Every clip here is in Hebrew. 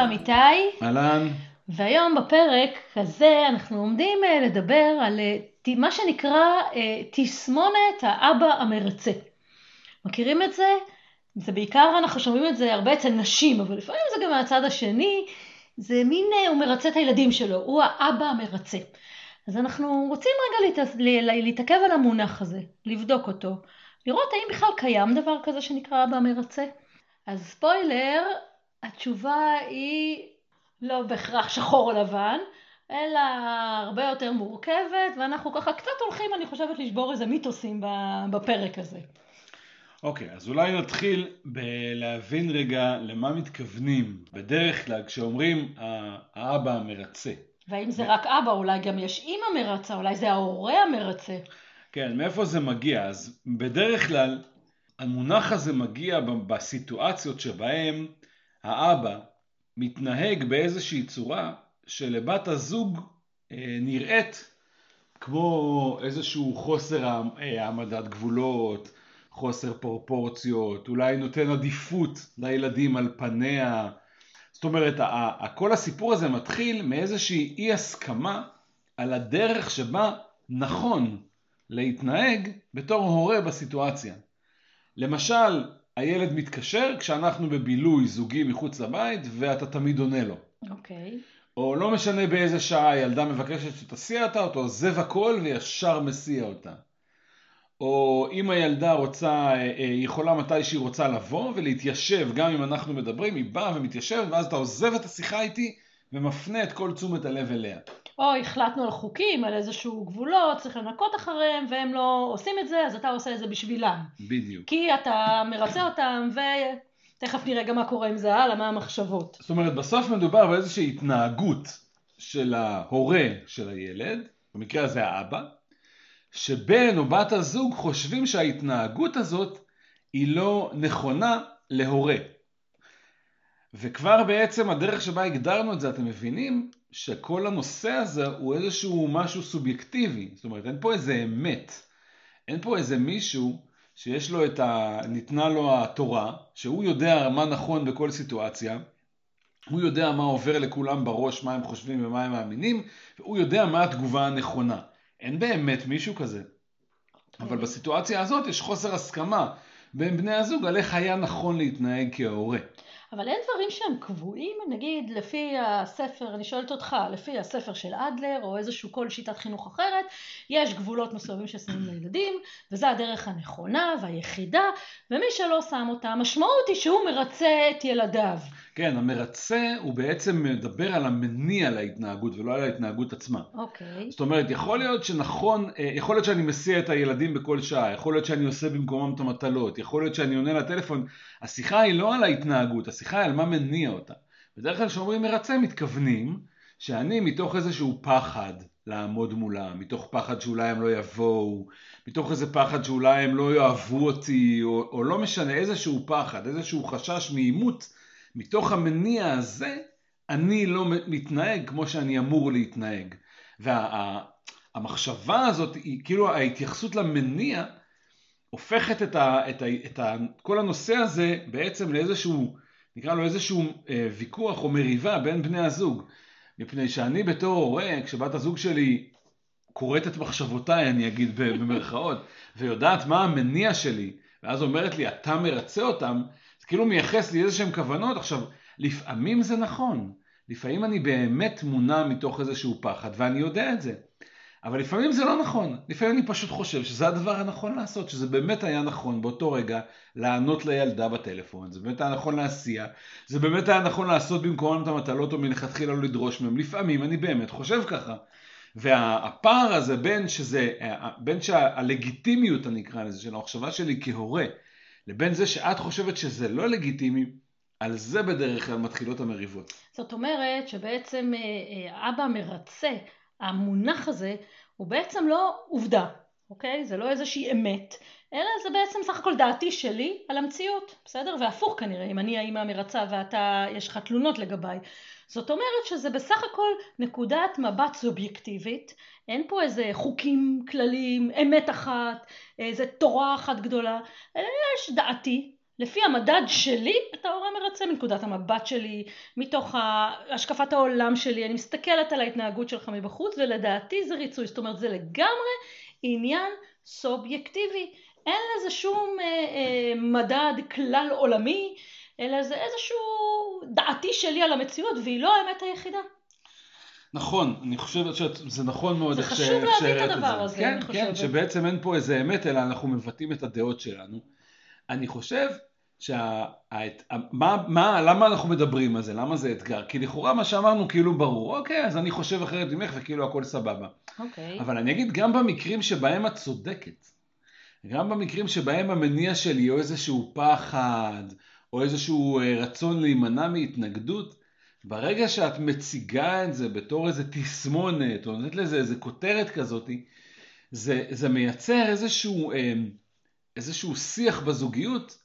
שלום איתי. אהלן. והיום בפרק הזה אנחנו עומדים אה, לדבר על אה, מה שנקרא אה, תסמונת האבא המרצה. מכירים את זה? זה בעיקר, אנחנו שומעים את זה הרבה אצל נשים, אבל לפעמים זה גם מהצד השני, זה מין, הוא מרצה את הילדים שלו, הוא האבא המרצה. אז אנחנו רוצים רגע להתעכב על המונח הזה, לבדוק אותו, לראות האם בכלל קיים דבר כזה שנקרא אבא מרצה. אז ספוילר, התשובה היא לא בהכרח שחור או לבן, אלא הרבה יותר מורכבת, ואנחנו ככה קצת הולכים, אני חושבת, לשבור איזה מיתוסים בפרק הזה. אוקיי, okay, אז אולי נתחיל בלהבין רגע למה מתכוונים בדרך כלל כשאומרים האבא המרצה. והאם זה רק אבא, אולי גם יש אימא מרצה, אולי זה ההורה המרצה. כן, מאיפה זה מגיע? אז בדרך כלל המונח הזה מגיע בסיטואציות שבהם האבא מתנהג באיזושהי צורה שלבת הזוג אה, נראית כמו איזשהו חוסר אה, העמדת גבולות, חוסר פרופורציות, אולי נותן עדיפות לילדים על פניה. זאת אומרת, כל הסיפור הזה מתחיל מאיזושהי אי הסכמה על הדרך שבה נכון להתנהג בתור הורה בסיטואציה. למשל, הילד מתקשר כשאנחנו בבילוי זוגי מחוץ לבית ואתה תמיד עונה לו. אוקיי. Okay. או לא משנה באיזה שעה הילדה מבקשת שתסיע אותה, אותו עוזב הכל וישר מסיע אותה. או אם הילדה רוצה, אה, אה, היא יכולה מתי שהיא רוצה לבוא ולהתיישב, גם אם אנחנו מדברים, היא באה ומתיישבת ואז אתה עוזב את השיחה איתי ומפנה את כל תשומת הלב אליה. או החלטנו על חוקים, על איזשהו גבולות, צריך לנקות אחריהם, והם לא עושים את זה, אז אתה עושה את זה בשבילם. בדיוק. כי אתה מרצה אותם, ותכף נראה גם מה קורה עם זה הלאה, מה המחשבות. זאת אומרת, בסוף מדובר באיזושהי התנהגות של ההורה של הילד, במקרה הזה האבא, שבן או בת הזוג חושבים שההתנהגות הזאת היא לא נכונה להורה. וכבר בעצם הדרך שבה הגדרנו את זה, אתם מבינים שכל הנושא הזה הוא איזשהו משהו סובייקטיבי. זאת אומרת, אין פה איזה אמת. אין פה איזה מישהו שיש לו את ה... ניתנה לו התורה, שהוא יודע מה נכון בכל סיטואציה, הוא יודע מה עובר לכולם בראש, מה הם חושבים ומה הם מאמינים, והוא יודע מה התגובה הנכונה. אין באמת מישהו כזה. אבל בסיטואציה הזאת יש חוסר הסכמה בין בני הזוג על איך היה נכון להתנהג כהורה. אבל אין דברים שהם קבועים, נגיד לפי הספר, אני שואלת אותך, לפי הספר של אדלר או איזשהו כל שיטת חינוך אחרת, יש גבולות מסוימים ששמים לילדים, וזו הדרך הנכונה והיחידה, ומי שלא שם אותה, המשמעות היא שהוא מרצה את ילדיו. כן, המרצה הוא בעצם מדבר על המניע להתנהגות ולא על ההתנהגות עצמה. אוקיי. זאת אומרת, יכול להיות שנכון, אה, יכול להיות שאני מסיע את הילדים בכל שעה, יכול להיות שאני עושה במקומם את המטלות, יכול להיות שאני עונה לטלפון, השיחה היא לא על ההתנהגות, השיחה היא על מה מניע אותה. בדרך כלל כשאומרים מרצה מתכוונים שאני מתוך איזשהו פחד לעמוד מולם, מתוך פחד שאולי הם לא יבואו, מתוך איזה פחד שאולי הם לא יאהבו אותי, או, או לא משנה, איזשהו פחד, איזשהו חשש מעימות, מתוך המניע הזה אני לא מתנהג כמו שאני אמור להתנהג. והמחשבה וה, הזאת, היא, כאילו ההתייחסות למניע, הופכת את, ה, את, ה, את ה, כל הנושא הזה בעצם לאיזשהו, נקרא לו איזשהו אה, ויכוח או מריבה בין בני הזוג. מפני שאני בתור הורה, כשבת הזוג שלי קוראת את מחשבותיי, אני אגיד במרכאות, ויודעת מה המניע שלי, ואז אומרת לי, אתה מרצה אותם, זה כאילו מייחס לי איזה שהם כוונות. עכשיו, לפעמים זה נכון, לפעמים אני באמת מונע מתוך איזשהו פחד, ואני יודע את זה. אבל לפעמים זה לא נכון, לפעמים אני פשוט חושב שזה הדבר הנכון לעשות, שזה באמת היה נכון באותו רגע לענות לילדה בטלפון, זה באמת היה נכון להסיע, זה באמת היה נכון לעשות במקומם את המטלות או מלכתחילה לא לדרוש מהם, לפעמים אני באמת חושב ככה. והפער הזה בין שזה, בין שהלגיטימיות אני אקרא לזה, של המחשבה שלי כהורה, לבין זה שאת חושבת שזה לא לגיטימי, על זה בדרך כלל מתחילות המריבות. זאת אומרת שבעצם אה, אה, אבא מרצה המונח הזה הוא בעצם לא עובדה, אוקיי? זה לא איזושהי אמת, אלא זה בעצם סך הכל דעתי שלי על המציאות, בסדר? והפוך כנראה, אם אני האמא המרצה ואתה, יש לך תלונות לגביי. זאת אומרת שזה בסך הכל נקודת מבט סובייקטיבית, אין פה איזה חוקים כלליים, אמת אחת, איזה תורה אחת גדולה, אלא יש דעתי לפי המדד שלי אתה הורה מרצה מנקודת המבט שלי, מתוך השקפת העולם שלי, אני מסתכלת על ההתנהגות שלך מבחוץ ולדעתי זה ריצוי, זאת אומרת זה לגמרי עניין סובייקטיבי, אין לזה שום אה, אה, מדד כלל עולמי, אלא זה איזשהו דעתי שלי על המציאות והיא לא האמת היחידה. נכון, אני חושבת שזה נכון מאוד. זה חשוב להבין את הדבר הזה, כן, אני חושבת. כן, שבעצם אין פה איזה אמת, אלא אנחנו מבטאים את הדעות שלנו. אני חושב שה... מה, מה, למה אנחנו מדברים על זה? למה זה אתגר? כי לכאורה מה שאמרנו כאילו ברור, אוקיי, אז אני חושב אחרת ממך וכאילו הכל סבבה. אוקיי. אבל אני אגיד, גם במקרים שבהם את צודקת, גם במקרים שבהם המניע שלי הוא איזשהו פחד, או איזשהו אה, רצון להימנע מהתנגדות, ברגע שאת מציגה את זה בתור איזה תסמונת, או נותנת לזה איזה כותרת כזאת, זה, זה מייצר איזשהו, אה, איזשהו שיח בזוגיות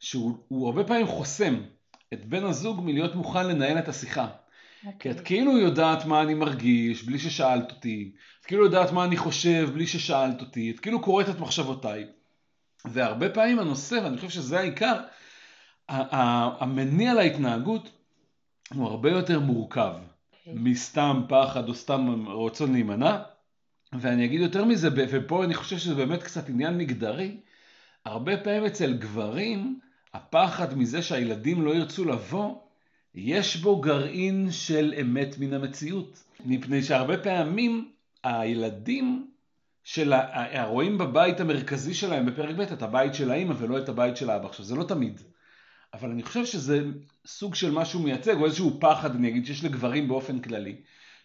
שהוא הרבה פעמים חוסם את בן הזוג מלהיות מוכן לנהל את השיחה. Okay. כי את אוקיי. כאילו יודעת מה אני מרגיש בלי ששאלת אותי, את כאילו יודעת מה אני חושב בלי ששאלת אותי, את כאילו קוראת את מחשבותיי. והרבה פעמים הנושא, ואני חושב שזה העיקר, המניע להתנהגות הוא הרבה יותר מורכב okay. אוקיי. מסתם פחד או סתם רצון להימנע. ואני אגיד יותר מזה, ופה אני חושב שזה באמת קצת עניין מגדרי, הרבה פעמים אצל גברים, הפחד מזה שהילדים לא ירצו לבוא, יש בו גרעין של אמת מן המציאות. מפני שהרבה פעמים הילדים של ה... רואים בבית המרכזי שלהם בפרק ב' את הבית של האימא ולא את הבית של האבא. עכשיו זה לא תמיד, אבל אני חושב שזה סוג של משהו מייצג או איזשהו פחד אני אגיד שיש לגברים באופן כללי.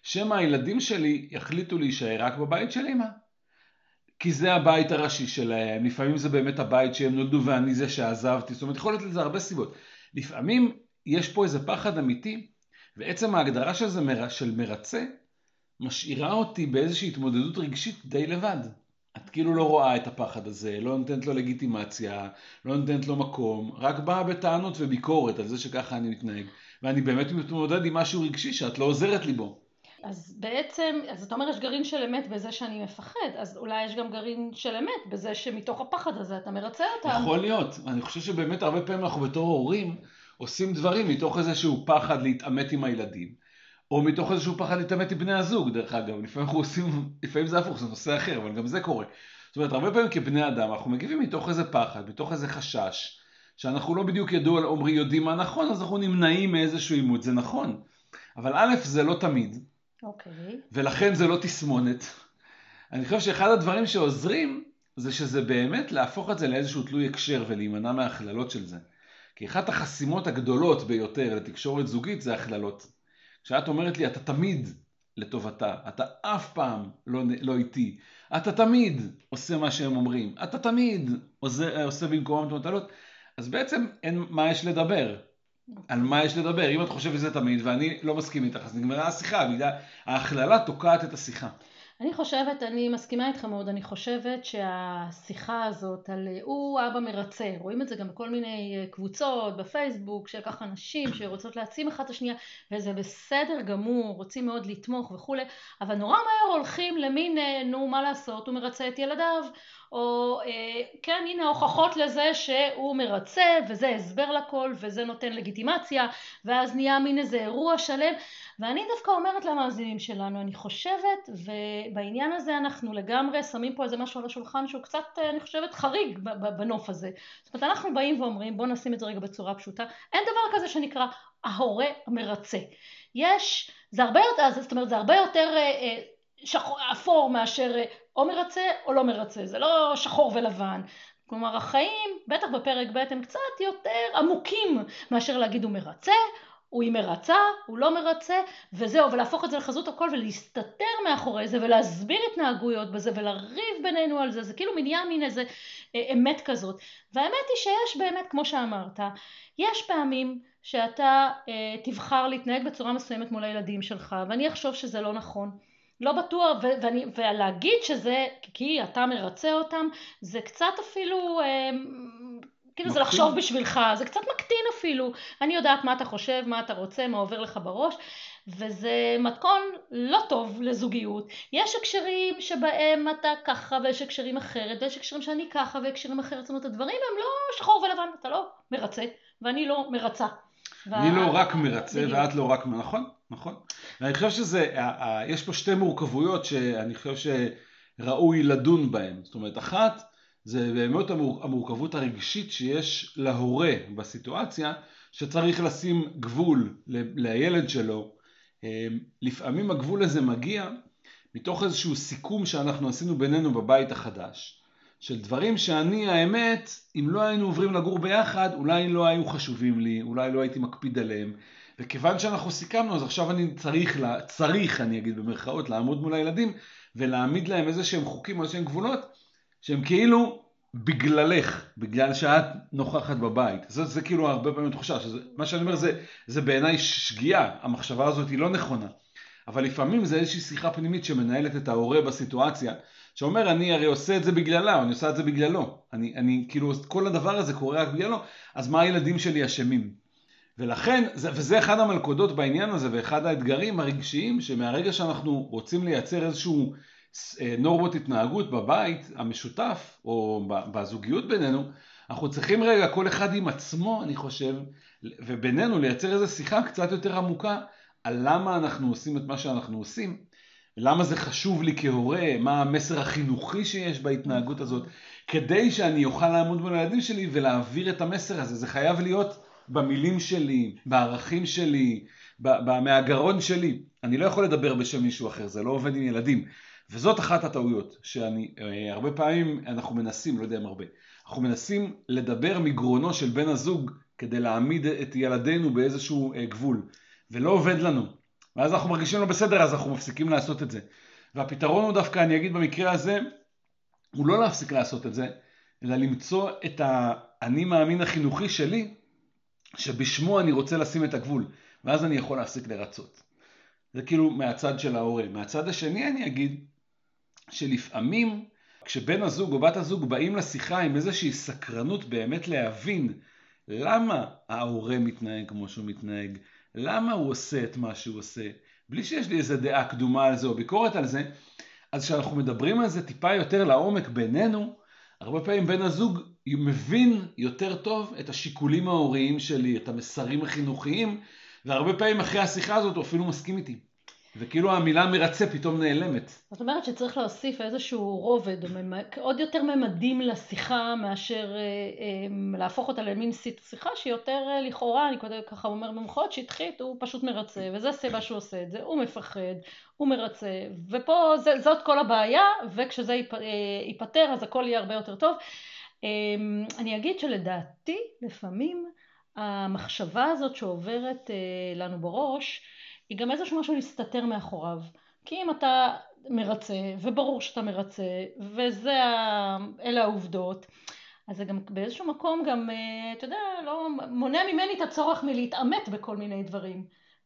שמא הילדים שלי יחליטו להישאר רק בבית של אימא. כי זה הבית הראשי שלהם, לפעמים זה באמת הבית שהם נולדו ואני זה שעזבתי, זאת אומרת יכול להיות לזה הרבה סיבות. לפעמים יש פה איזה פחד אמיתי, ועצם ההגדרה של זה של מרצה, משאירה אותי באיזושהי התמודדות רגשית די לבד. את כאילו לא רואה את הפחד הזה, לא נותנת לו לגיטימציה, לא נותנת לו מקום, רק באה בטענות וביקורת על זה שככה אני מתנהג. ואני באמת מתמודד עם משהו רגשי שאת לא עוזרת לי בו. אז בעצם, אז אתה אומר יש גרעין של אמת בזה שאני מפחד, אז אולי יש גם גרעין של אמת בזה שמתוך הפחד הזה אתה מרצה אותם. יכול להיות, אני חושב שבאמת הרבה פעמים אנחנו בתור הורים עושים דברים מתוך איזשהו פחד להתעמת עם הילדים, או מתוך איזשהו פחד להתעמת עם בני הזוג, דרך אגב, לפעמים אנחנו עושים, לפעמים זה הפוך, זה נושא אחר, אבל גם זה קורה. זאת אומרת, הרבה פעמים כבני אדם אנחנו מגיבים מתוך איזה פחד, מתוך איזה חשש, שאנחנו לא בדיוק ידעו, אומרים, יודעים מה נכון, אז אנחנו נמנעים מאיזשהו עימות, זה נכון. אבל א', זה לא תמיד, אוקיי. ולכן זה לא תסמונת. אני חושב שאחד הדברים שעוזרים זה שזה באמת להפוך את זה לאיזשהו תלוי הקשר ולהימנע מהכללות של זה. כי אחת החסימות הגדולות ביותר לתקשורת זוגית זה הכללות. כשאת אומרת לי אתה תמיד לטובתה, אתה אף פעם לא, לא איתי, אתה תמיד עושה מה שהם אומרים, אתה תמיד עושה, עושה במקומם את המטלות, אז בעצם אין מה יש לדבר. על מה יש לדבר. אם את חושבת שזה תמיד ואני לא מסכים איתך, אז נגמרה השיחה, בגלל ההכללה תוקעת את השיחה. אני חושבת, אני מסכימה איתך מאוד, אני חושבת שהשיחה הזאת על הוא אבא מרצה, רואים את זה גם בכל מיני אה, קבוצות בפייסבוק של ככה נשים שרוצות להעצים אחת את השנייה וזה בסדר גמור, רוצים מאוד לתמוך וכולי, אבל נורא מהר הולכים למין אה, נו מה לעשות, הוא מרצה את ילדיו או אה, כן הנה הוכחות לזה שהוא מרצה וזה הסבר לכל וזה נותן לגיטימציה ואז נהיה מין איזה אירוע שלם ואני דווקא אומרת למאזינים שלנו אני חושבת ובעניין הזה אנחנו לגמרי שמים פה איזה משהו על השולחן שהוא קצת אה, אני חושבת חריג בנוף הזה. זאת אומרת אנחנו באים ואומרים בואו נשים את זה רגע בצורה פשוטה. אין דבר כזה שנקרא ההורה המרצה יש זה הרבה יותר זאת אומרת זה הרבה יותר אה, שחור, אפור מאשר או מרצה או לא מרצה, זה לא שחור ולבן. כלומר החיים, בטח בפרק ב' הם קצת יותר עמוקים מאשר להגיד הוא מרצה, הוא היא מרצה, הוא לא מרצה, וזהו, ולהפוך את זה לחזות הכל ולהסתתר מאחורי זה ולהסביר התנהגויות בזה ולריב בינינו על זה, זה כאילו מנהיה מין איזה אה, אמת כזאת. והאמת היא שיש באמת, כמו שאמרת, יש פעמים שאתה אה, תבחר להתנהג בצורה מסוימת מול הילדים שלך, ואני אחשוב שזה לא נכון. לא בטוח, ואני, ולהגיד שזה כי אתה מרצה אותם, זה קצת אפילו אה, כאילו זה. לחשוב בשבילך, זה קצת מקטין אפילו. אני יודעת מה אתה חושב, מה אתה רוצה, מה עובר לך בראש, וזה מתכון לא טוב לזוגיות. יש הקשרים שבהם אתה ככה, ויש הקשרים אחרת, ויש הקשרים שאני ככה, והקשרים אחרת. זאת אומרת, הדברים הם לא שחור ולבן, אתה לא מרצה, ואני לא מרצה. אני וה- לא רק מרצה בדיוק. ואת לא רק, נכון, נכון. ואני חושב שזה, יש פה שתי מורכבויות שאני חושב שראוי לדון בהן. זאת אומרת, אחת, זה באמת המור- המורכבות הרגשית שיש להורה בסיטואציה, שצריך לשים גבול לילד שלו. אה, לפעמים הגבול הזה מגיע מתוך איזשהו סיכום שאנחנו עשינו בינינו בבית החדש. של דברים שאני, האמת, אם לא היינו עוברים לגור ביחד, אולי לא היו חשובים לי, אולי לא הייתי מקפיד עליהם. וכיוון שאנחנו סיכמנו, אז עכשיו אני צריך, לה, צריך, אני אגיד במרכאות, לעמוד מול הילדים ולהעמיד להם איזה שהם חוקים או איזה שהם גבולות, שהם כאילו בגללך, בגלל שאת נוכחת בבית. זה, זה כאילו הרבה פעמים תחושה, שזה, מה שאני אומר זה, זה בעיניי שגיאה, המחשבה הזאת היא לא נכונה. אבל לפעמים זה איזושהי שיחה פנימית שמנהלת את ההורה בסיטואציה, שאומר אני הרי עושה את זה בגללה, אני עושה את זה בגללו. אני, אני כאילו, כל הדבר הזה קורה רק בגללו, אז מה הילדים שלי אשמים? ולכן, זה, וזה אחד המלכודות בעניין הזה, ואחד האתגרים הרגשיים, שמהרגע שאנחנו רוצים לייצר איזשהו נורמות התנהגות בבית המשותף, או בזוגיות בינינו, אנחנו צריכים רגע, כל אחד עם עצמו, אני חושב, ובינינו לייצר איזו שיחה קצת יותר עמוקה על למה אנחנו עושים את מה שאנחנו עושים, למה זה חשוב לי כהורה, מה המסר החינוכי שיש בהתנהגות הזאת, כדי שאני אוכל לעמוד מול הילדים שלי ולהעביר את המסר הזה. זה חייב להיות במילים שלי, בערכים שלי, מהגרון שלי. אני לא יכול לדבר בשם מישהו אחר, זה לא עובד עם ילדים. וזאת אחת הטעויות, שאני, אה, הרבה פעמים אנחנו מנסים, לא יודע אם הרבה, אנחנו מנסים לדבר מגרונו של בן הזוג כדי להעמיד את ילדינו באיזשהו אה, גבול, ולא עובד לנו. ואז אנחנו מרגישים לא בסדר, אז אנחנו מפסיקים לעשות את זה. והפתרון הוא דווקא, אני אגיד במקרה הזה, הוא לא להפסיק לעשות את זה, אלא למצוא את האני מאמין החינוכי שלי, שבשמו אני רוצה לשים את הגבול, ואז אני יכול להפסיק לרצות. זה כאילו מהצד של ההורה. מהצד השני אני אגיד, שלפעמים כשבן הזוג או בת הזוג באים לשיחה עם איזושהי סקרנות באמת להבין למה ההורה מתנהג כמו שהוא מתנהג, למה הוא עושה את מה שהוא עושה, בלי שיש לי איזה דעה קדומה על זה או ביקורת על זה, אז כשאנחנו מדברים על זה טיפה יותר לעומק בינינו, הרבה פעמים בן הזוג מבין יותר טוב את השיקולים ההוריים שלי, את המסרים החינוכיים, והרבה פעמים אחרי השיחה הזאת הוא אפילו מסכים איתי. וכאילו המילה מרצה פתאום נעלמת. זאת אומרת שצריך להוסיף איזשהו רובד, עוד יותר ממדים לשיחה מאשר אה, אה, להפוך אותה למין שיחה שהיא יותר אה, לכאורה, אני כותב ככה אומר במחאות, שטחית, הוא פשוט מרצה, וזה הסיבה שהוא עושה את זה, הוא מפחד, הוא מרצה, ופה זה, זאת כל הבעיה, וכשזה ייפ- אה, ייפתר אז הכל יהיה הרבה יותר טוב. אה, אני אגיד שלדעתי לפעמים המחשבה הזאת שעוברת אה, לנו בראש, היא גם איזשהו משהו להסתתר מאחוריו. כי אם אתה מרצה, וברור שאתה מרצה, וזה, ה- אלה העובדות, אז זה גם באיזשהו מקום גם, אה, אתה יודע, לא, מונע ממני את הצורך מלהתעמת בכל מיני דברים.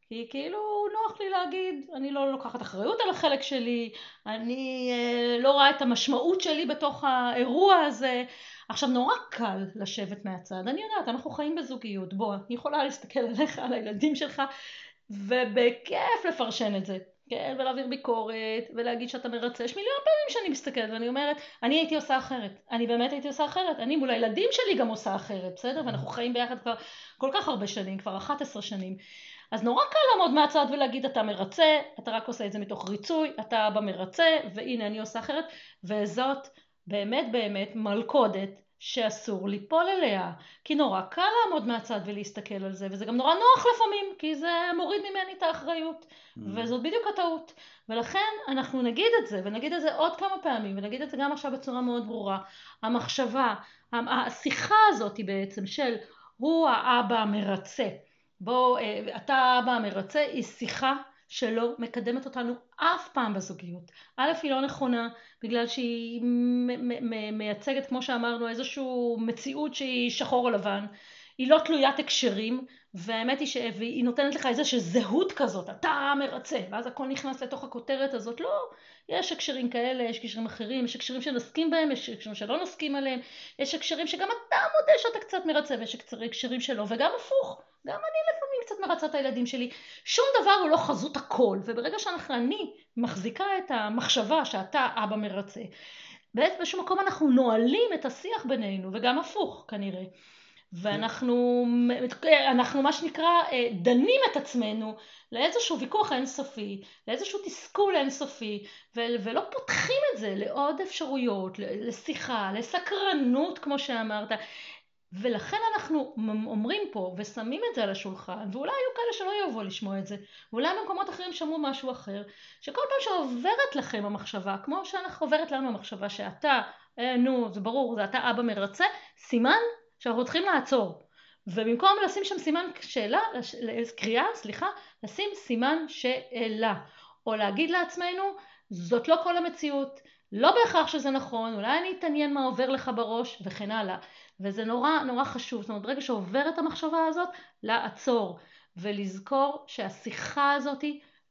כי כאילו נוח לי להגיד, אני לא לוקחת אחריות על החלק שלי, אני אה, לא רואה את המשמעות שלי בתוך האירוע הזה. עכשיו נורא קל לשבת מהצד, אני יודעת, אנחנו חיים בזוגיות, בוא, אני יכולה להסתכל עליך, על הילדים שלך, ובכיף לפרשן את זה, כן, ולהעביר ביקורת, ולהגיד שאתה מרצה. יש מיליון פעמים שאני מסתכלת ואני אומרת, אני הייתי עושה אחרת, אני באמת הייתי עושה אחרת, אני מול הילדים שלי גם עושה אחרת, בסדר? ואנחנו חיים ביחד כבר כל כך הרבה שנים, כבר 11 שנים. אז נורא קל לעמוד מהצד ולהגיד אתה מרצה, אתה רק עושה את זה מתוך ריצוי, אתה אבא מרצה, והנה אני עושה אחרת, וזאת באמת באמת מלכודת שאסור ליפול אליה, כי נורא קל לעמוד מהצד ולהסתכל על זה, וזה גם נורא נוח לפעמים, כי זה מוריד ממני את האחריות, וזאת בדיוק הטעות. ולכן אנחנו נגיד את זה, ונגיד את זה עוד כמה פעמים, ונגיד את זה גם עכשיו בצורה מאוד ברורה. המחשבה, השיחה הזאת בעצם של הוא האבא המרצה, בוא, אתה האבא המרצה, היא שיחה שלא מקדמת אותנו אף פעם בזוגיות. א', היא לא נכונה, בגלל שהיא מייצגת, כמו שאמרנו, איזושהי מציאות שהיא שחור או לבן. היא לא תלוית הקשרים, והאמת היא שהיא נותנת לך איזושהי זהות כזאת, אתה מרצה, ואז הכל נכנס לתוך הכותרת הזאת, לא, יש הקשרים כאלה, יש הקשרים אחרים, יש הקשרים שנסכים בהם, יש הקשרים שלא נסכים עליהם, יש הקשרים שגם אתה מודה שאתה קצת מרצה, ויש הקשרים שלא, וגם הפוך, גם אני לפעמים קצת מרצה את הילדים שלי. שום דבר הוא לא חזות הכל, וברגע שאנחנו, אני מחזיקה את המחשבה שאתה אבא מרצה, באיזשהו מקום אנחנו נועלים את השיח בינינו, וגם הפוך כנראה. ואנחנו אנחנו מה שנקרא אה, דנים את עצמנו לאיזשהו ויכוח אינסופי, לאיזשהו תסכול אינסופי, ולא פותחים את זה לעוד אפשרויות, לשיחה, לסקרנות כמו שאמרת. ולכן אנחנו אומרים פה ושמים את זה על השולחן, ואולי היו כאלה שלא יבואו לשמוע את זה, ואולי במקומות אחרים שמעו משהו אחר, שכל פעם שעוברת לכם המחשבה, כמו שעוברת לנו המחשבה שאתה, אה, נו, זה ברור, זה אתה אבא מרצה, סימן שאנחנו צריכים לעצור. ובמקום לשים שם סימן שאלה, קריאה, סליחה, לשים סימן שאלה. או להגיד לעצמנו, זאת לא כל המציאות, לא בהכרח שזה נכון, אולי אני אתעניין מה עובר לך בראש, וכן הלאה. וזה נורא נורא חשוב, זאת אומרת, ברגע שעוברת המחשבה הזאת, לעצור, ולזכור שהשיחה הזאת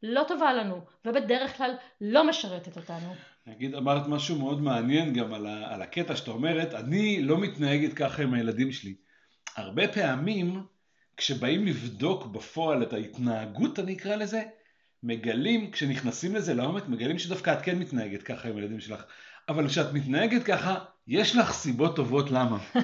לא טובה לנו, ובדרך כלל לא משרתת אותנו. נגיד, אמרת משהו מאוד מעניין גם על, ה, על הקטע שאתה אומרת, אני לא מתנהגת ככה עם הילדים שלי. הרבה פעמים, כשבאים לבדוק בפועל את ההתנהגות, אני אקרא לזה, מגלים, כשנכנסים לזה לעומק, מגלים שדווקא את כן מתנהגת ככה עם הילדים שלך. אבל כשאת מתנהגת ככה, יש לך סיבות טובות למה.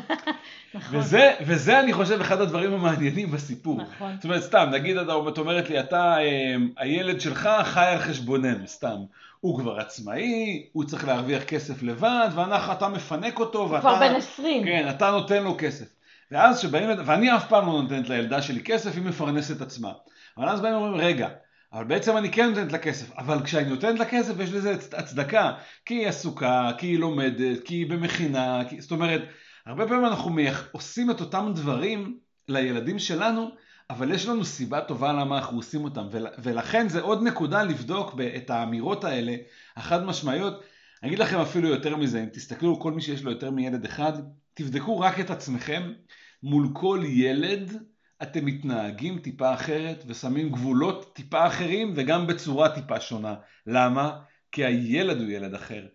נכון. וזה, וזה אני חושב אחד הדברים המעניינים בסיפור. נכון. זאת אומרת, סתם, נגיד את אומרת לי, אתה, אה, הילד שלך חי על חשבוננו, סתם. הוא כבר עצמאי, הוא צריך להרוויח כסף לבד, ואתה מפנק אותו, ואתה... כבר בן 20. כן, אתה נותן לו כסף. ואז שבאים, ואני אף פעם לא נותנת לילדה שלי כסף, היא מפרנסת עצמה. אבל אז באים ואומרים, רגע, אבל בעצם אני כן נותנת לה כסף, אבל כשאני נותנת לה כסף יש לזה הצדקה, כי היא עסוקה, כי היא לומדת, כי היא במכינה, כי... זאת אומרת, הרבה פעמים אנחנו עושים את אותם דברים לילדים שלנו, אבל יש לנו סיבה טובה למה אנחנו עושים אותם, ולכן זה עוד נקודה לבדוק את האמירות האלה, החד משמעיות. אני אגיד לכם אפילו יותר מזה, אם תסתכלו כל מי שיש לו יותר מילד אחד, תבדקו רק את עצמכם מול כל ילד אתם מתנהגים טיפה אחרת ושמים גבולות טיפה אחרים וגם בצורה טיפה שונה. למה? כי הילד הוא ילד אחר.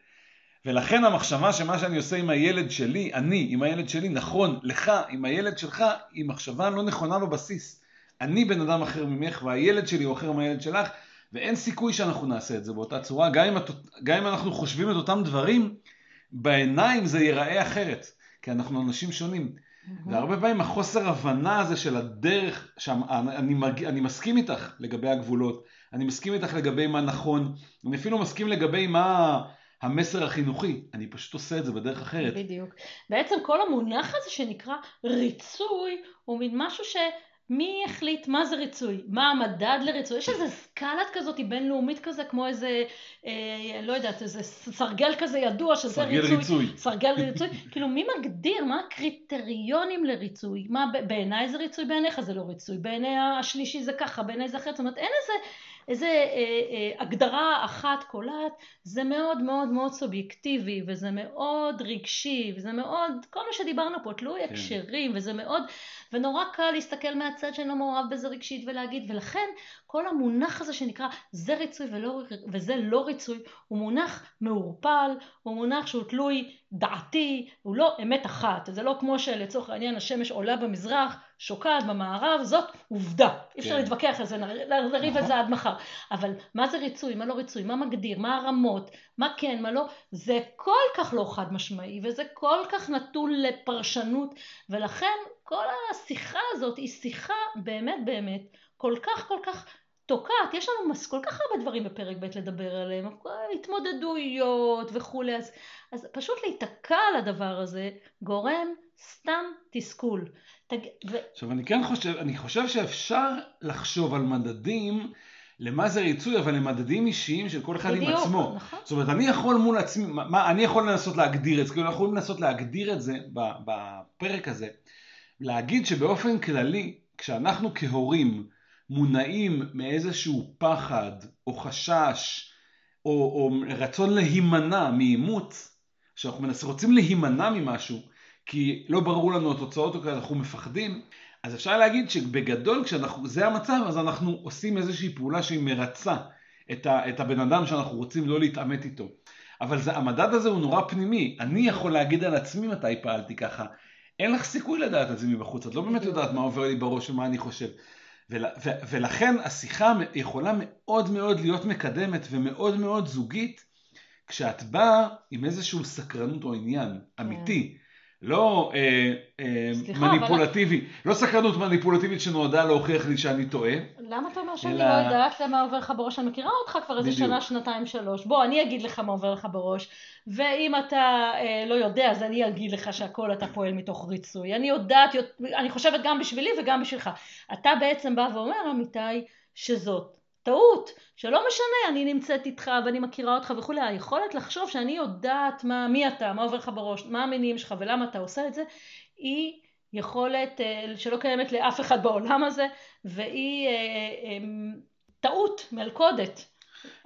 ולכן המחשבה שמה שאני עושה עם הילד שלי, אני עם הילד שלי, נכון, לך עם הילד שלך, היא מחשבה לא נכונה בבסיס. אני בן אדם אחר ממך והילד שלי הוא אחר מהילד שלך, ואין סיכוי שאנחנו נעשה את זה באותה צורה, גם אם, גם אם אנחנו חושבים את אותם דברים, בעיניים זה ייראה אחרת, כי אנחנו אנשים שונים. והרבה פעמים החוסר הבנה הזה של הדרך, שאני מג... אני מסכים איתך לגבי הגבולות, אני מסכים איתך לגבי מה נכון, אני אפילו מסכים לגבי מה המסר החינוכי, אני פשוט עושה את זה בדרך אחרת. בדיוק. בעצם כל המונח הזה שנקרא ריצוי הוא מין משהו ש... מי החליט מה זה ריצוי? מה המדד לריצוי? יש איזה סקלת כזאת בינלאומית כזה, כמו איזה, אה, לא יודעת, איזה סרגל כזה ידוע שזה סרגל ריצוי. ריצוי. סרגל ריצוי. כאילו מי מגדיר מה הקריטריונים לריצוי? מה בעיניי זה ריצוי, בעיניך זה לא ריצוי, בעיני השלישי זה ככה, בעיני זה אחרת. זאת אומרת אין איזה... איזה אה, אה, הגדרה אחת קולעת, זה מאוד מאוד מאוד סובייקטיבי וזה מאוד רגשי וזה מאוד, כל מה שדיברנו פה, תלוי כן. הקשרים וזה מאוד, ונורא קל להסתכל מהצד שאינו מעורב בזה רגשית ולהגיד, ולכן כל המונח הזה שנקרא זה ריצוי ולא, וזה לא ריצוי, הוא מונח מעורפל, הוא מונח שהוא תלוי דעתי, הוא לא אמת אחת, זה לא כמו שלצורך העניין השמש עולה במזרח, שוקעת במערב, זאת עובדה, אי אפשר כן. להתווכח על זה, נריב על זה עד מחר, אבל מה זה ריצוי, מה לא ריצוי, מה מגדיר, מה הרמות, מה כן, מה לא, זה כל כך לא חד משמעי וזה כל כך נתון לפרשנות ולכן כל השיחה הזאת היא שיחה באמת באמת כל כך כל כך תוקעת, יש לנו מס, כל כך הרבה דברים בפרק ב' לדבר עליהם, התמודדויות וכולי, אז, אז פשוט להיתקע על הדבר הזה גורם סתם תסכול. תג... ו... עכשיו אני כן חושב, אני חושב שאפשר לחשוב על מדדים למה זה ריצוי, אבל למדדים אישיים של כל אחד בדיוק, עם עצמו. נכון. זאת אומרת, אני יכול מול עצמי, מה, אני יכול לנסות להגדיר את זה, כאילו אנחנו יכולים לנסות להגדיר את זה בפרק הזה, להגיד שבאופן כללי, כשאנחנו כהורים מונעים מאיזשהו פחד או חשש או, או רצון להימנע מאימוץ, שאנחנו רוצים להימנע ממשהו, כי לא ברור לנו התוצאות או כי אנחנו מפחדים, אז אפשר להגיד שבגדול כשזה המצב אז אנחנו עושים איזושהי פעולה שהיא מרצה את, ה, את הבן אדם שאנחנו רוצים לא להתעמת איתו. אבל זה, המדד הזה הוא נורא פנימי, אני יכול להגיד על עצמי מתי פעלתי ככה, אין לך סיכוי לדעת את זה מבחוץ, את לא באמת יודעת מה עובר לי בראש ומה אני חושב. ול, ו, ולכן השיחה יכולה מאוד מאוד להיות מקדמת ומאוד מאוד זוגית, כשאת באה עם איזושהי סקרנות או עניין אמיתי. כן. לא אה, אה, סליחה, מניפולטיבי, אבל... לא סקרנות מניפולטיבית שנועדה להוכיח לי שאני טועה. למה אתה אומר שאני אלא... לא יודעת מה עובר לך בראש? אני מכירה אותך כבר איזה שנה, שנתיים, שלוש. בוא, אני אגיד לך מה עובר לך בראש, ואם אתה אה, לא יודע, אז אני אגיד לך שהכל אתה פועל מתוך ריצוי. אני יודעת, אני חושבת גם בשבילי וגם בשבילך. אתה בעצם בא ואומר, אמיתי, שזאת טעות, שלא משנה, אני נמצאת איתך ואני מכירה אותך וכולי, היכולת לחשוב שאני יודעת מה, מי אתה, מה עובר לך בראש, מה המניעים שלך ולמה אתה עושה את זה, היא יכולת אה, שלא קיימת לאף אחד בעולם הזה, והיא אה, אה, טעות מלכודת.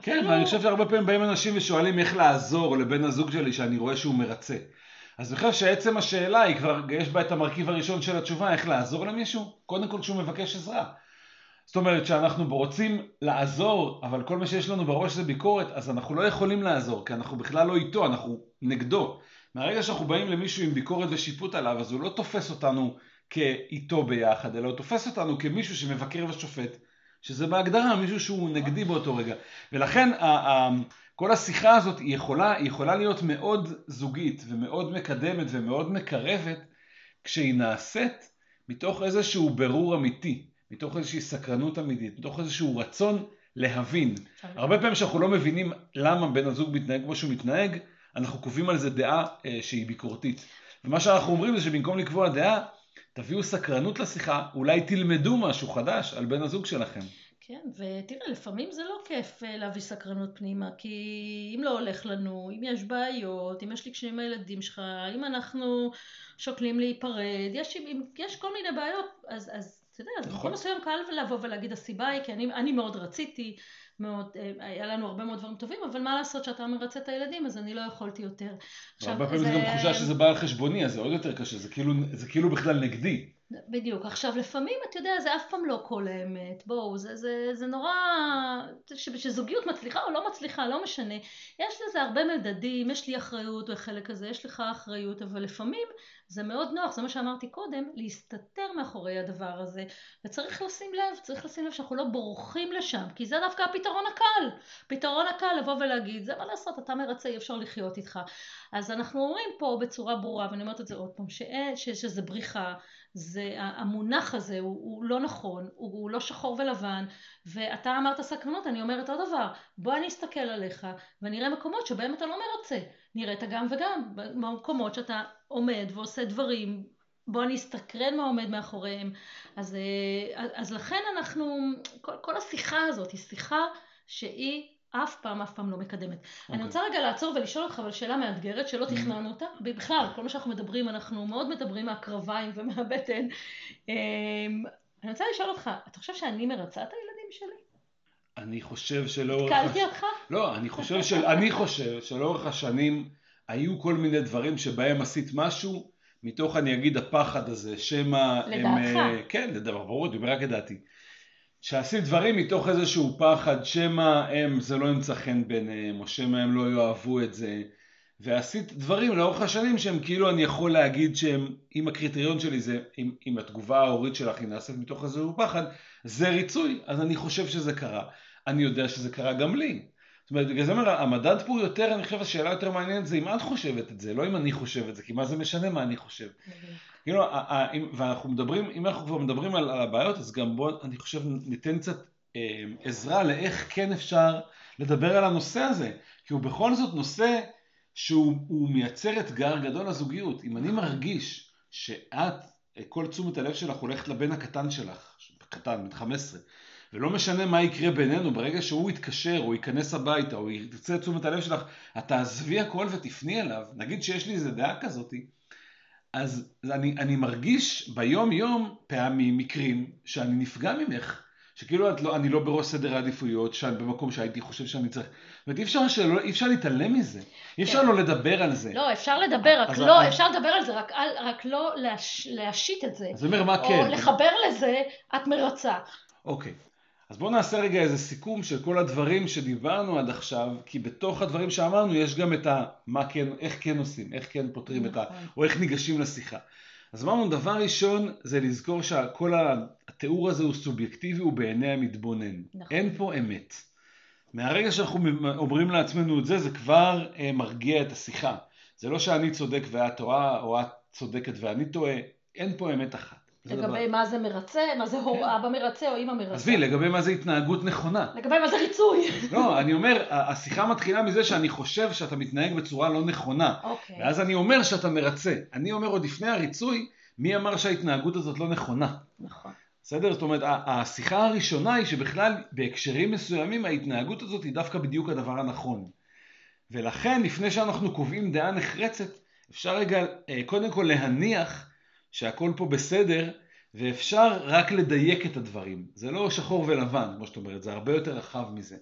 כן, אפילו... ואני חושב שהרבה פעמים באים אנשים ושואלים איך לעזור לבן הזוג שלי שאני רואה שהוא מרצה. אז אני חושב שעצם השאלה היא כבר, יש בה את המרכיב הראשון של התשובה, איך לעזור למישהו, קודם כל כשהוא מבקש עזרה. זאת אומרת שאנחנו רוצים לעזור, אבל כל מה שיש לנו בראש זה ביקורת, אז אנחנו לא יכולים לעזור, כי אנחנו בכלל לא איתו, אנחנו נגדו. מהרגע שאנחנו באים למישהו עם ביקורת ושיפוט עליו, אז הוא לא תופס אותנו כאיתו ביחד, אלא הוא תופס אותנו כמישהו שמבקר ושופט, שזה בהגדרה מישהו שהוא נגדי באותו רגע. ולכן כל השיחה הזאת היא יכולה, היא יכולה להיות מאוד זוגית ומאוד מקדמת ומאוד מקרבת, כשהיא נעשית מתוך איזשהו ברור אמיתי. מתוך איזושהי סקרנות אמיתית, מתוך איזשהו רצון להבין. הרבה פעמים כשאנחנו לא מבינים למה בן הזוג מתנהג כמו שהוא מתנהג, אנחנו קובעים על זה דעה אה, שהיא ביקורתית. ומה שאנחנו אומרים זה שבמקום לקבוע דעה, תביאו סקרנות לשיחה, אולי תלמדו משהו חדש על בן הזוג שלכם. כן, ותראה, לפעמים זה לא כיף אה, להביא סקרנות פנימה, כי אם לא הולך לנו, אם יש בעיות, אם יש לי קשיים עם הילדים שלך, אם אנחנו שוקלים להיפרד, יש, יש כל מיני בעיות, אז, אז אתה יודע, נכון. במקום מסוים קל לבוא ולהגיד הסיבה היא, כי אני, אני מאוד רציתי, מאוד, אה, היה לנו הרבה מאוד דברים טובים, אבל מה לעשות שאתה מרצה את הילדים, אז אני לא יכולתי יותר. הרבה פעמים זה גם תחושה שזה בא על חשבוני, אז זה עוד יותר קשה, זה כאילו, זה כאילו בכלל נגדי. בדיוק. עכשיו, לפעמים, אתה יודע, זה אף פעם לא כל האמת. בואו, זה, זה, זה נורא... שזוגיות מצליחה או לא מצליחה, לא משנה. יש לזה הרבה מדדים, יש לי אחריות בחלק הזה, יש לך אחריות, אבל לפעמים זה מאוד נוח, זה מה שאמרתי קודם, להסתתר מאחורי הדבר הזה. וצריך לשים לב, צריך לשים לב שאנחנו לא בורחים לשם, כי זה דווקא הפתרון הקל. פתרון הקל לבוא ולהגיד, זה מה לעשות, אתה מרצה, אי אפשר לחיות איתך. אז אנחנו אומרים פה בצורה ברורה, ואני אומרת את זה עוד פעם, ש... ש... שזה בריחה. זה, המונח הזה הוא, הוא לא נכון, הוא, הוא לא שחור ולבן, ואתה אמרת סקרנות, אני אומרת עוד דבר, בוא אני אסתכל עליך ונראה מקומות שבהם אתה לא מרצה, נראה את הגם וגם, במקומות שאתה עומד ועושה דברים, בוא אני אסתקרן מה עומד מאחוריהם, אז, אה, אז לכן אנחנו, כל, כל השיחה הזאת היא שיחה שהיא אף פעם, אף פעם לא מקדמת. Okay. אני אוקיי. רוצה רגע לעצור ולשאול אותך אבל שאלה מאתגרת שלא mm-hmm. תכננו אותה. בכלל, כל מה שאנחנו מדברים, אנחנו מאוד מדברים מהקרביים ומהבטן. אמ, אני רוצה לשאול אותך, אתה חושב שאני מרצה את הילדים שלי? אני חושב שלאורך... התקלתי אותך? לא, אני חושב, של... אני חושב שלאורך השנים היו כל מיני דברים שבהם עשית משהו, מתוך אני אגיד הפחד הזה, שמא... לדעתך. הם... כן, לדבר, ברור, אני רק את דעתי. שעשית דברים מתוך איזשהו פחד, שמא הם, זה לא ימצא חן ביניהם, או שמא הם לא יאהבו את זה, ועשית דברים לאורך השנים שהם כאילו אני יכול להגיד שהם, אם הקריטריון שלי זה, אם, אם התגובה ההורית שלך היא נעשית מתוך איזשהו פחד, זה ריצוי, אז אני חושב שזה קרה. אני יודע שזה קרה גם לי. זאת אומרת, בגלל זה אומר, המדד פה יותר, אני חושב, השאלה יותר מעניינת זה אם את חושבת את זה, לא אם אני חושב את זה, כי מה זה משנה מה אני חושב. כאילו, ואנחנו מדברים, אם אנחנו כבר מדברים על, על הבעיות, אז גם בואו, אני חושב, ניתן קצת אה, עזרה לאיך כן אפשר לדבר על הנושא הזה, כי הוא בכל זאת נושא שהוא מייצר אתגר גדול לזוגיות. אם אני מרגיש שאת, כל תשומת הלב שלך הולכת לבן הקטן שלך, קטן, בן 15, ולא משנה מה יקרה בינינו, ברגע שהוא יתקשר או ייכנס הביתה או ירצה את תשומת הלב שלך, את תעזבי הכל ותפני אליו. נגיד שיש לי איזה דעה כזאתי, אז אני, אני מרגיש ביום יום פעמים, מקרים, שאני נפגע ממך, שכאילו את לא, אני לא בראש סדר העדיפויות, שאני במקום שהייתי חושב שאני צריך. זאת אומרת, אי אפשר, שלא, אי אפשר להתעלם מזה. אי אפשר כן. לא לדבר על זה. לא, אפשר לדבר, רק לא, ה- אפשר לדבר על זה, רק, אל- רק לא להש, להשית את זה. אז אני אומר, מה או כן? לחבר לזה, את מרצה. אוקיי. אז בואו נעשה רגע איזה סיכום של כל הדברים שדיברנו עד עכשיו, כי בתוך הדברים שאמרנו יש גם את ה... מה כן, איך כן עושים, איך כן פותרים את ה... נכון. או איך ניגשים לשיחה. אז אמרנו, דבר ראשון זה לזכור שכל התיאור הזה הוא סובייקטיבי, הוא בעיני המתבונן. נכון. אין פה אמת. מהרגע שאנחנו אומרים לעצמנו את זה, זה כבר אה, מרגיע את השיחה. זה לא שאני צודק ואת טועה, או את צודקת ואני טועה, אין פה אמת אחת. דבר- לגבי מה זה מרצה, מה זה כן. אבא מרצה או אמא מרצה. עזבי, לגבי מה זה התנהגות נכונה. לגבי מה זה ריצוי. לא, אני אומר, השיחה מתחילה מזה שאני חושב שאתה מתנהג בצורה לא נכונה. אוקיי. ואז אני אומר שאתה מרצה. אני אומר עוד לפני הריצוי, מי אמר שההתנהגות הזאת לא נכונה? נכון. בסדר? זאת אומרת, השיחה הראשונה היא שבכלל בהקשרים מסוימים ההתנהגות הזאת היא דווקא בדיוק הדבר הנכון. ולכן, לפני שאנחנו קובעים דעה נחרצת, אפשר רגע אה, קודם כל להניח שהכל פה בסדר, ואפשר רק לדייק את הדברים. זה לא שחור ולבן, כמו שאת אומרת, זה הרבה יותר רחב מזה.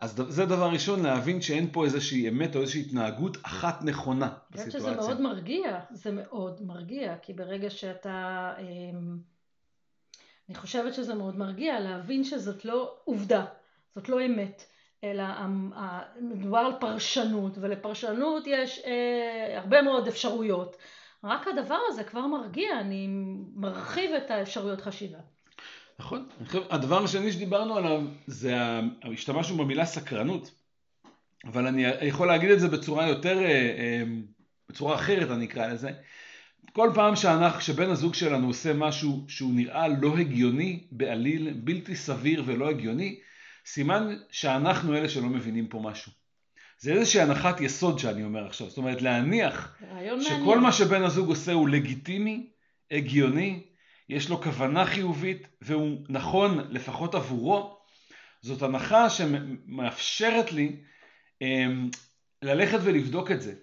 אז זה דבר ראשון, להבין שאין פה איזושהי אמת או איזושהי התנהגות אחת נכונה אני חושבת שזה בסיטואציה. מאוד מרגיע, זה מאוד מרגיע, כי ברגע שאתה... אמ, אני חושבת שזה מאוד מרגיע להבין שזאת לא עובדה, זאת לא אמת, אלא ה- מדובר על פרשנות, ולפרשנות יש אה, הרבה מאוד אפשרויות. רק הדבר הזה כבר מרגיע, אני מרחיב את האפשרויות חשיבה. נכון. הדבר השני שדיברנו עליו זה, השתמשנו במילה סקרנות, אבל אני יכול להגיד את זה בצורה יותר, אה, אה, בצורה אחרת אני אקרא לזה. כל פעם שאנחנו, שבן הזוג שלנו עושה משהו שהוא נראה לא הגיוני בעליל, בלתי סביר ולא הגיוני, סימן שאנחנו אלה שלא מבינים פה משהו. זה איזושהי הנחת יסוד שאני אומר עכשיו, זאת אומרת להניח שכל מעניין. מה שבן הזוג עושה הוא לגיטימי, הגיוני, יש לו כוונה חיובית והוא נכון לפחות עבורו, זאת הנחה שמאפשרת לי אמ, ללכת ולבדוק את זה.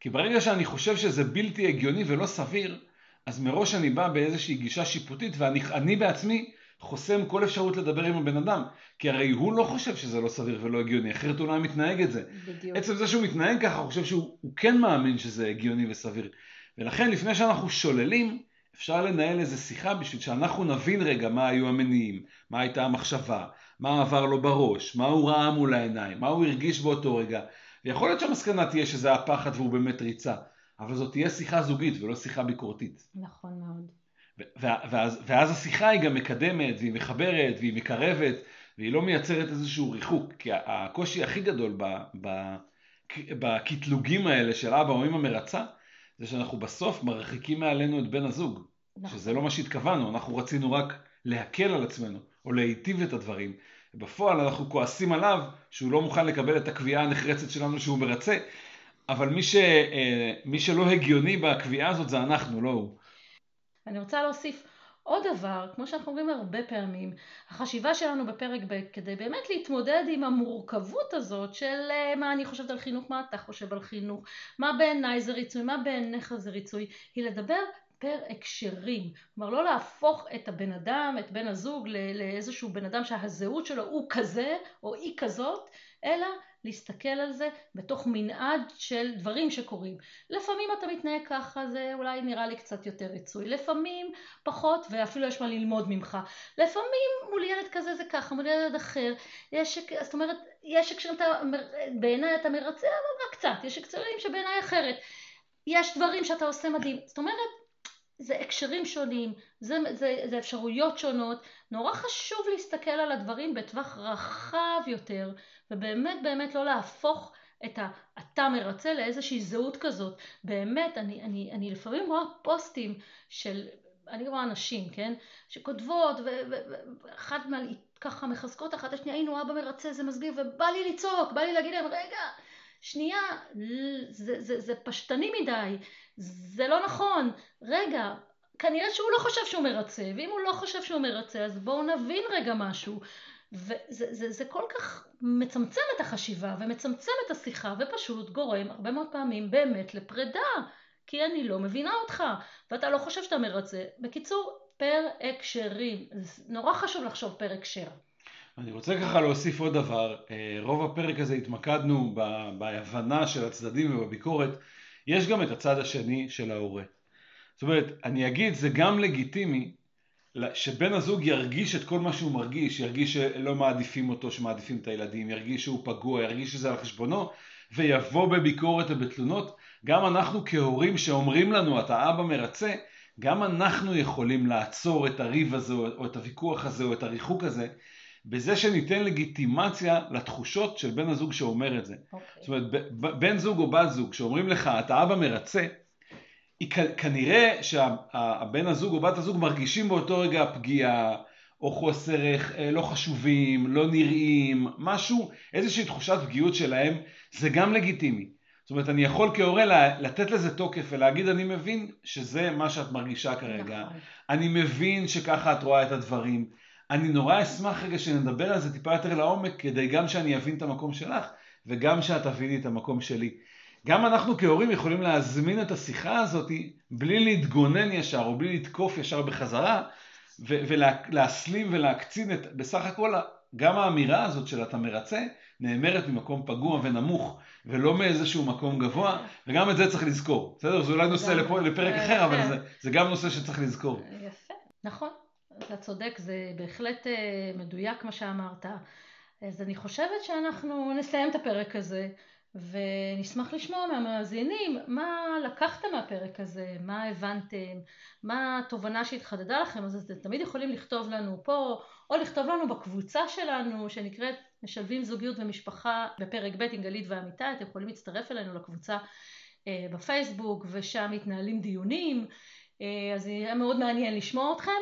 כי ברגע שאני חושב שזה בלתי הגיוני ולא סביר, אז מראש אני בא באיזושהי גישה שיפוטית ואני אני בעצמי חוסם כל אפשרות לדבר עם הבן אדם. כי הרי הוא לא חושב שזה לא סביר ולא הגיוני, אחרת הוא לא היה מתנהג את זה. בדיוק. עצם זה שהוא מתנהג ככה, הוא חושב שהוא הוא כן מאמין שזה הגיוני וסביר. ולכן לפני שאנחנו שוללים, אפשר לנהל איזה שיחה בשביל שאנחנו נבין רגע מה היו המניעים, מה הייתה המחשבה, מה עבר לו בראש, מה הוא ראה מול העיניים, מה הוא הרגיש באותו רגע. ויכול להיות שהמסקנה תהיה שזה היה פחד והוא באמת ריצה, אבל זאת תהיה שיחה זוגית ולא שיחה ביקורתית. נכון מאוד. ואז, ואז השיחה היא גם מקדמת, והיא מחברת, והיא מקרבת, והיא לא מייצרת איזשהו ריחוק. כי הקושי הכי גדול ב- ב- בקטלוגים האלה של אבא או אמא מרצה, זה שאנחנו בסוף מרחיקים מעלינו את בן הזוג. נכון. שזה לא מה שהתכוונו, אנחנו רצינו רק להקל על עצמנו, או להיטיב את הדברים. בפועל אנחנו כועסים עליו שהוא לא מוכן לקבל את הקביעה הנחרצת שלנו שהוא מרצה, אבל מי, ש, אה, מי שלא הגיוני בקביעה הזאת זה אנחנו, לא הוא. אני רוצה להוסיף עוד דבר, כמו שאנחנו אומרים הרבה פעמים, החשיבה שלנו בפרק ב' כדי באמת להתמודד עם המורכבות הזאת של אה, מה אני חושבת על חינוך, מה אתה חושב על חינוך, מה בעיניי זה ריצוי, מה בעיניך זה ריצוי, היא לדבר פר הקשרים, כלומר לא להפוך את הבן אדם, את בן הזוג לאיזשהו בן אדם שהזהות שלו הוא כזה או היא כזאת, אלא להסתכל על זה בתוך מנעד של דברים שקורים. לפעמים אתה מתנהג ככה, זה אולי נראה לי קצת יותר רצוי. לפעמים פחות, ואפילו יש מה ללמוד ממך. לפעמים מול ילד כזה זה ככה, מול ילד אחר. יש, זאת אומרת, יש הקשרים, בעיניי אתה מרצה, אבל רק קצת. יש הקשרים שבעיניי אחרת. יש דברים שאתה עושה מדהים. זאת אומרת, זה הקשרים שונים, זה, זה, זה אפשרויות שונות. נורא חשוב להסתכל על הדברים בטווח רחב יותר, ובאמת באמת לא להפוך את ה"אתה מרצה" לאיזושהי זהות כזאת. באמת, אני, אני, אני לפעמים רואה פוסטים של, אני רואה נשים, כן, שכותבות, ואחת מה... ככה מחזקות אחת השנייה, היינו אבא מרצה, זה מסביר, ובא לי לצעוק, בא לי להגיד להם, רגע, שנייה, זה, זה, זה פשטני מדי, זה לא נכון, רגע, כנראה שהוא לא חושב שהוא מרצה, ואם הוא לא חושב שהוא מרצה, אז בואו נבין רגע משהו. וזה זה, זה כל כך מצמצם את החשיבה ומצמצם את השיחה ופשוט גורם הרבה מאוד פעמים באמת לפרידה כי אני לא מבינה אותך ואתה לא חושב שאתה מרצה. בקיצור, פר הקשרים. נורא חשוב לחשוב פר הקשר. אני רוצה ככה להוסיף עוד דבר, אה, רוב הפרק הזה התמקדנו בהבנה של הצדדים ובביקורת, יש גם את הצד השני של ההורה. זאת אומרת, אני אגיד, זה גם לגיטימי שבן הזוג ירגיש את כל מה שהוא מרגיש, ירגיש שלא מעדיפים אותו, שמעדיפים את הילדים, ירגיש שהוא פגוע, ירגיש שזה על חשבונו, ויבוא בביקורת ובתלונות. גם אנחנו כהורים שאומרים לנו, אתה אבא מרצה, גם אנחנו יכולים לעצור את הריב הזה, או את הוויכוח הזה, או את הריחוק הזה, בזה שניתן לגיטימציה לתחושות של בן הזוג שאומר את זה. Okay. אוקיי. זאת אומרת, בן זוג או בת זוג שאומרים לך, אתה אבא מרצה, היא כנראה שהבן הזוג או בת הזוג מרגישים באותו רגע פגיעה או חוסר אה, לא חשובים, לא נראים, משהו, איזושהי תחושת פגיעות שלהם, זה גם לגיטימי. זאת אומרת, אני יכול כהורה לתת לזה תוקף ולהגיד, אני מבין שזה מה שאת מרגישה כרגע, נכון. אני מבין שככה את רואה את הדברים, אני נורא אשמח רגע שנדבר על זה טיפה יותר לעומק, כדי גם שאני אבין את המקום שלך, וגם שאת תביני את המקום שלי. גם אנחנו כהורים יכולים להזמין את השיחה הזאת בלי להתגונן ישר או בלי לתקוף ישר בחזרה ולהסלים ולהקצין את, בסך הכל גם האמירה הזאת של אתה מרצה נאמרת ממקום פגוע ונמוך ולא מאיזשהו מקום גבוה וגם את זה צריך לזכור, בסדר? זה אולי נושא לפרק אחר אבל זה, זה גם נושא שצריך לזכור. יפה, נכון, אתה צודק, זה בהחלט אה, מדויק מה שאמרת. אז אני חושבת שאנחנו נסיים את הפרק הזה. ונשמח לשמוע מהמאזינים מה לקחתם מהפרק הזה, מה הבנתם, מה התובנה שהתחדדה לכם, אז אתם תמיד יכולים לכתוב לנו פה, או לכתוב לנו בקבוצה שלנו שנקראת משלבים זוגיות ומשפחה בפרק ב' עם גלית ועמיתי, אתם יכולים להצטרף אלינו לקבוצה אה, בפייסבוק ושם מתנהלים דיונים, אה, אז יהיה מאוד מעניין לשמוע אתכם.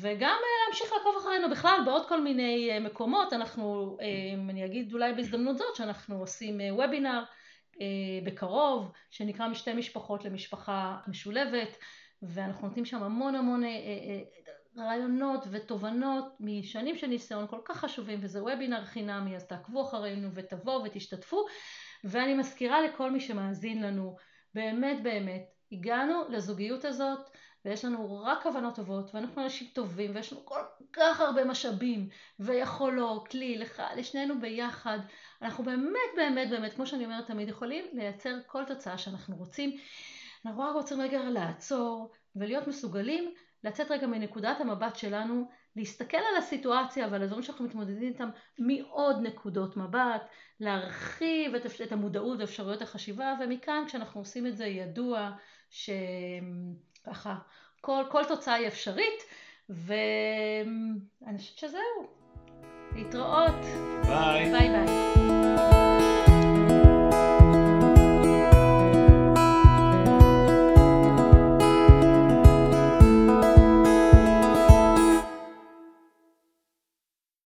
וגם אה, להמשיך לעקוב אחרינו בכלל בעוד כל מיני אה, מקומות, אנחנו, אה, אני אגיד אולי בהזדמנות זאת שאנחנו עושים וובינר בקרוב, שנקרא משתי משפחות למשפחה משולבת, ואנחנו נותנים שם המון המון רעיונות ותובנות משנים של ניסיון כל כך חשובים, וזה וובינר חינמי, אז תעקבו אחרינו ותבואו ותשתתפו, ואני מזכירה לכל מי שמאזין לנו, באמת באמת, הגענו לזוגיות הזאת ויש לנו רק כוונות טובות, ואנחנו אנשים טובים, ויש לנו כל כך הרבה משאבים ויכולות לי, לך, לשנינו ביחד. אנחנו באמת באמת באמת, כמו שאני אומרת תמיד, יכולים לייצר כל תוצאה שאנחנו רוצים. אנחנו רק רוצים רגע לעצור ולהיות מסוגלים לצאת רגע מנקודת המבט שלנו, להסתכל על הסיטואציה ועל הדברים שאנחנו מתמודדים איתם מעוד נקודות מבט, להרחיב את, את המודעות ואפשרויות החשיבה, ומכאן כשאנחנו עושים את זה ידוע ש... ככה, כל, כל תוצאה היא אפשרית, ואני חושבת שזהו. להתראות. ביי. ביי ביי.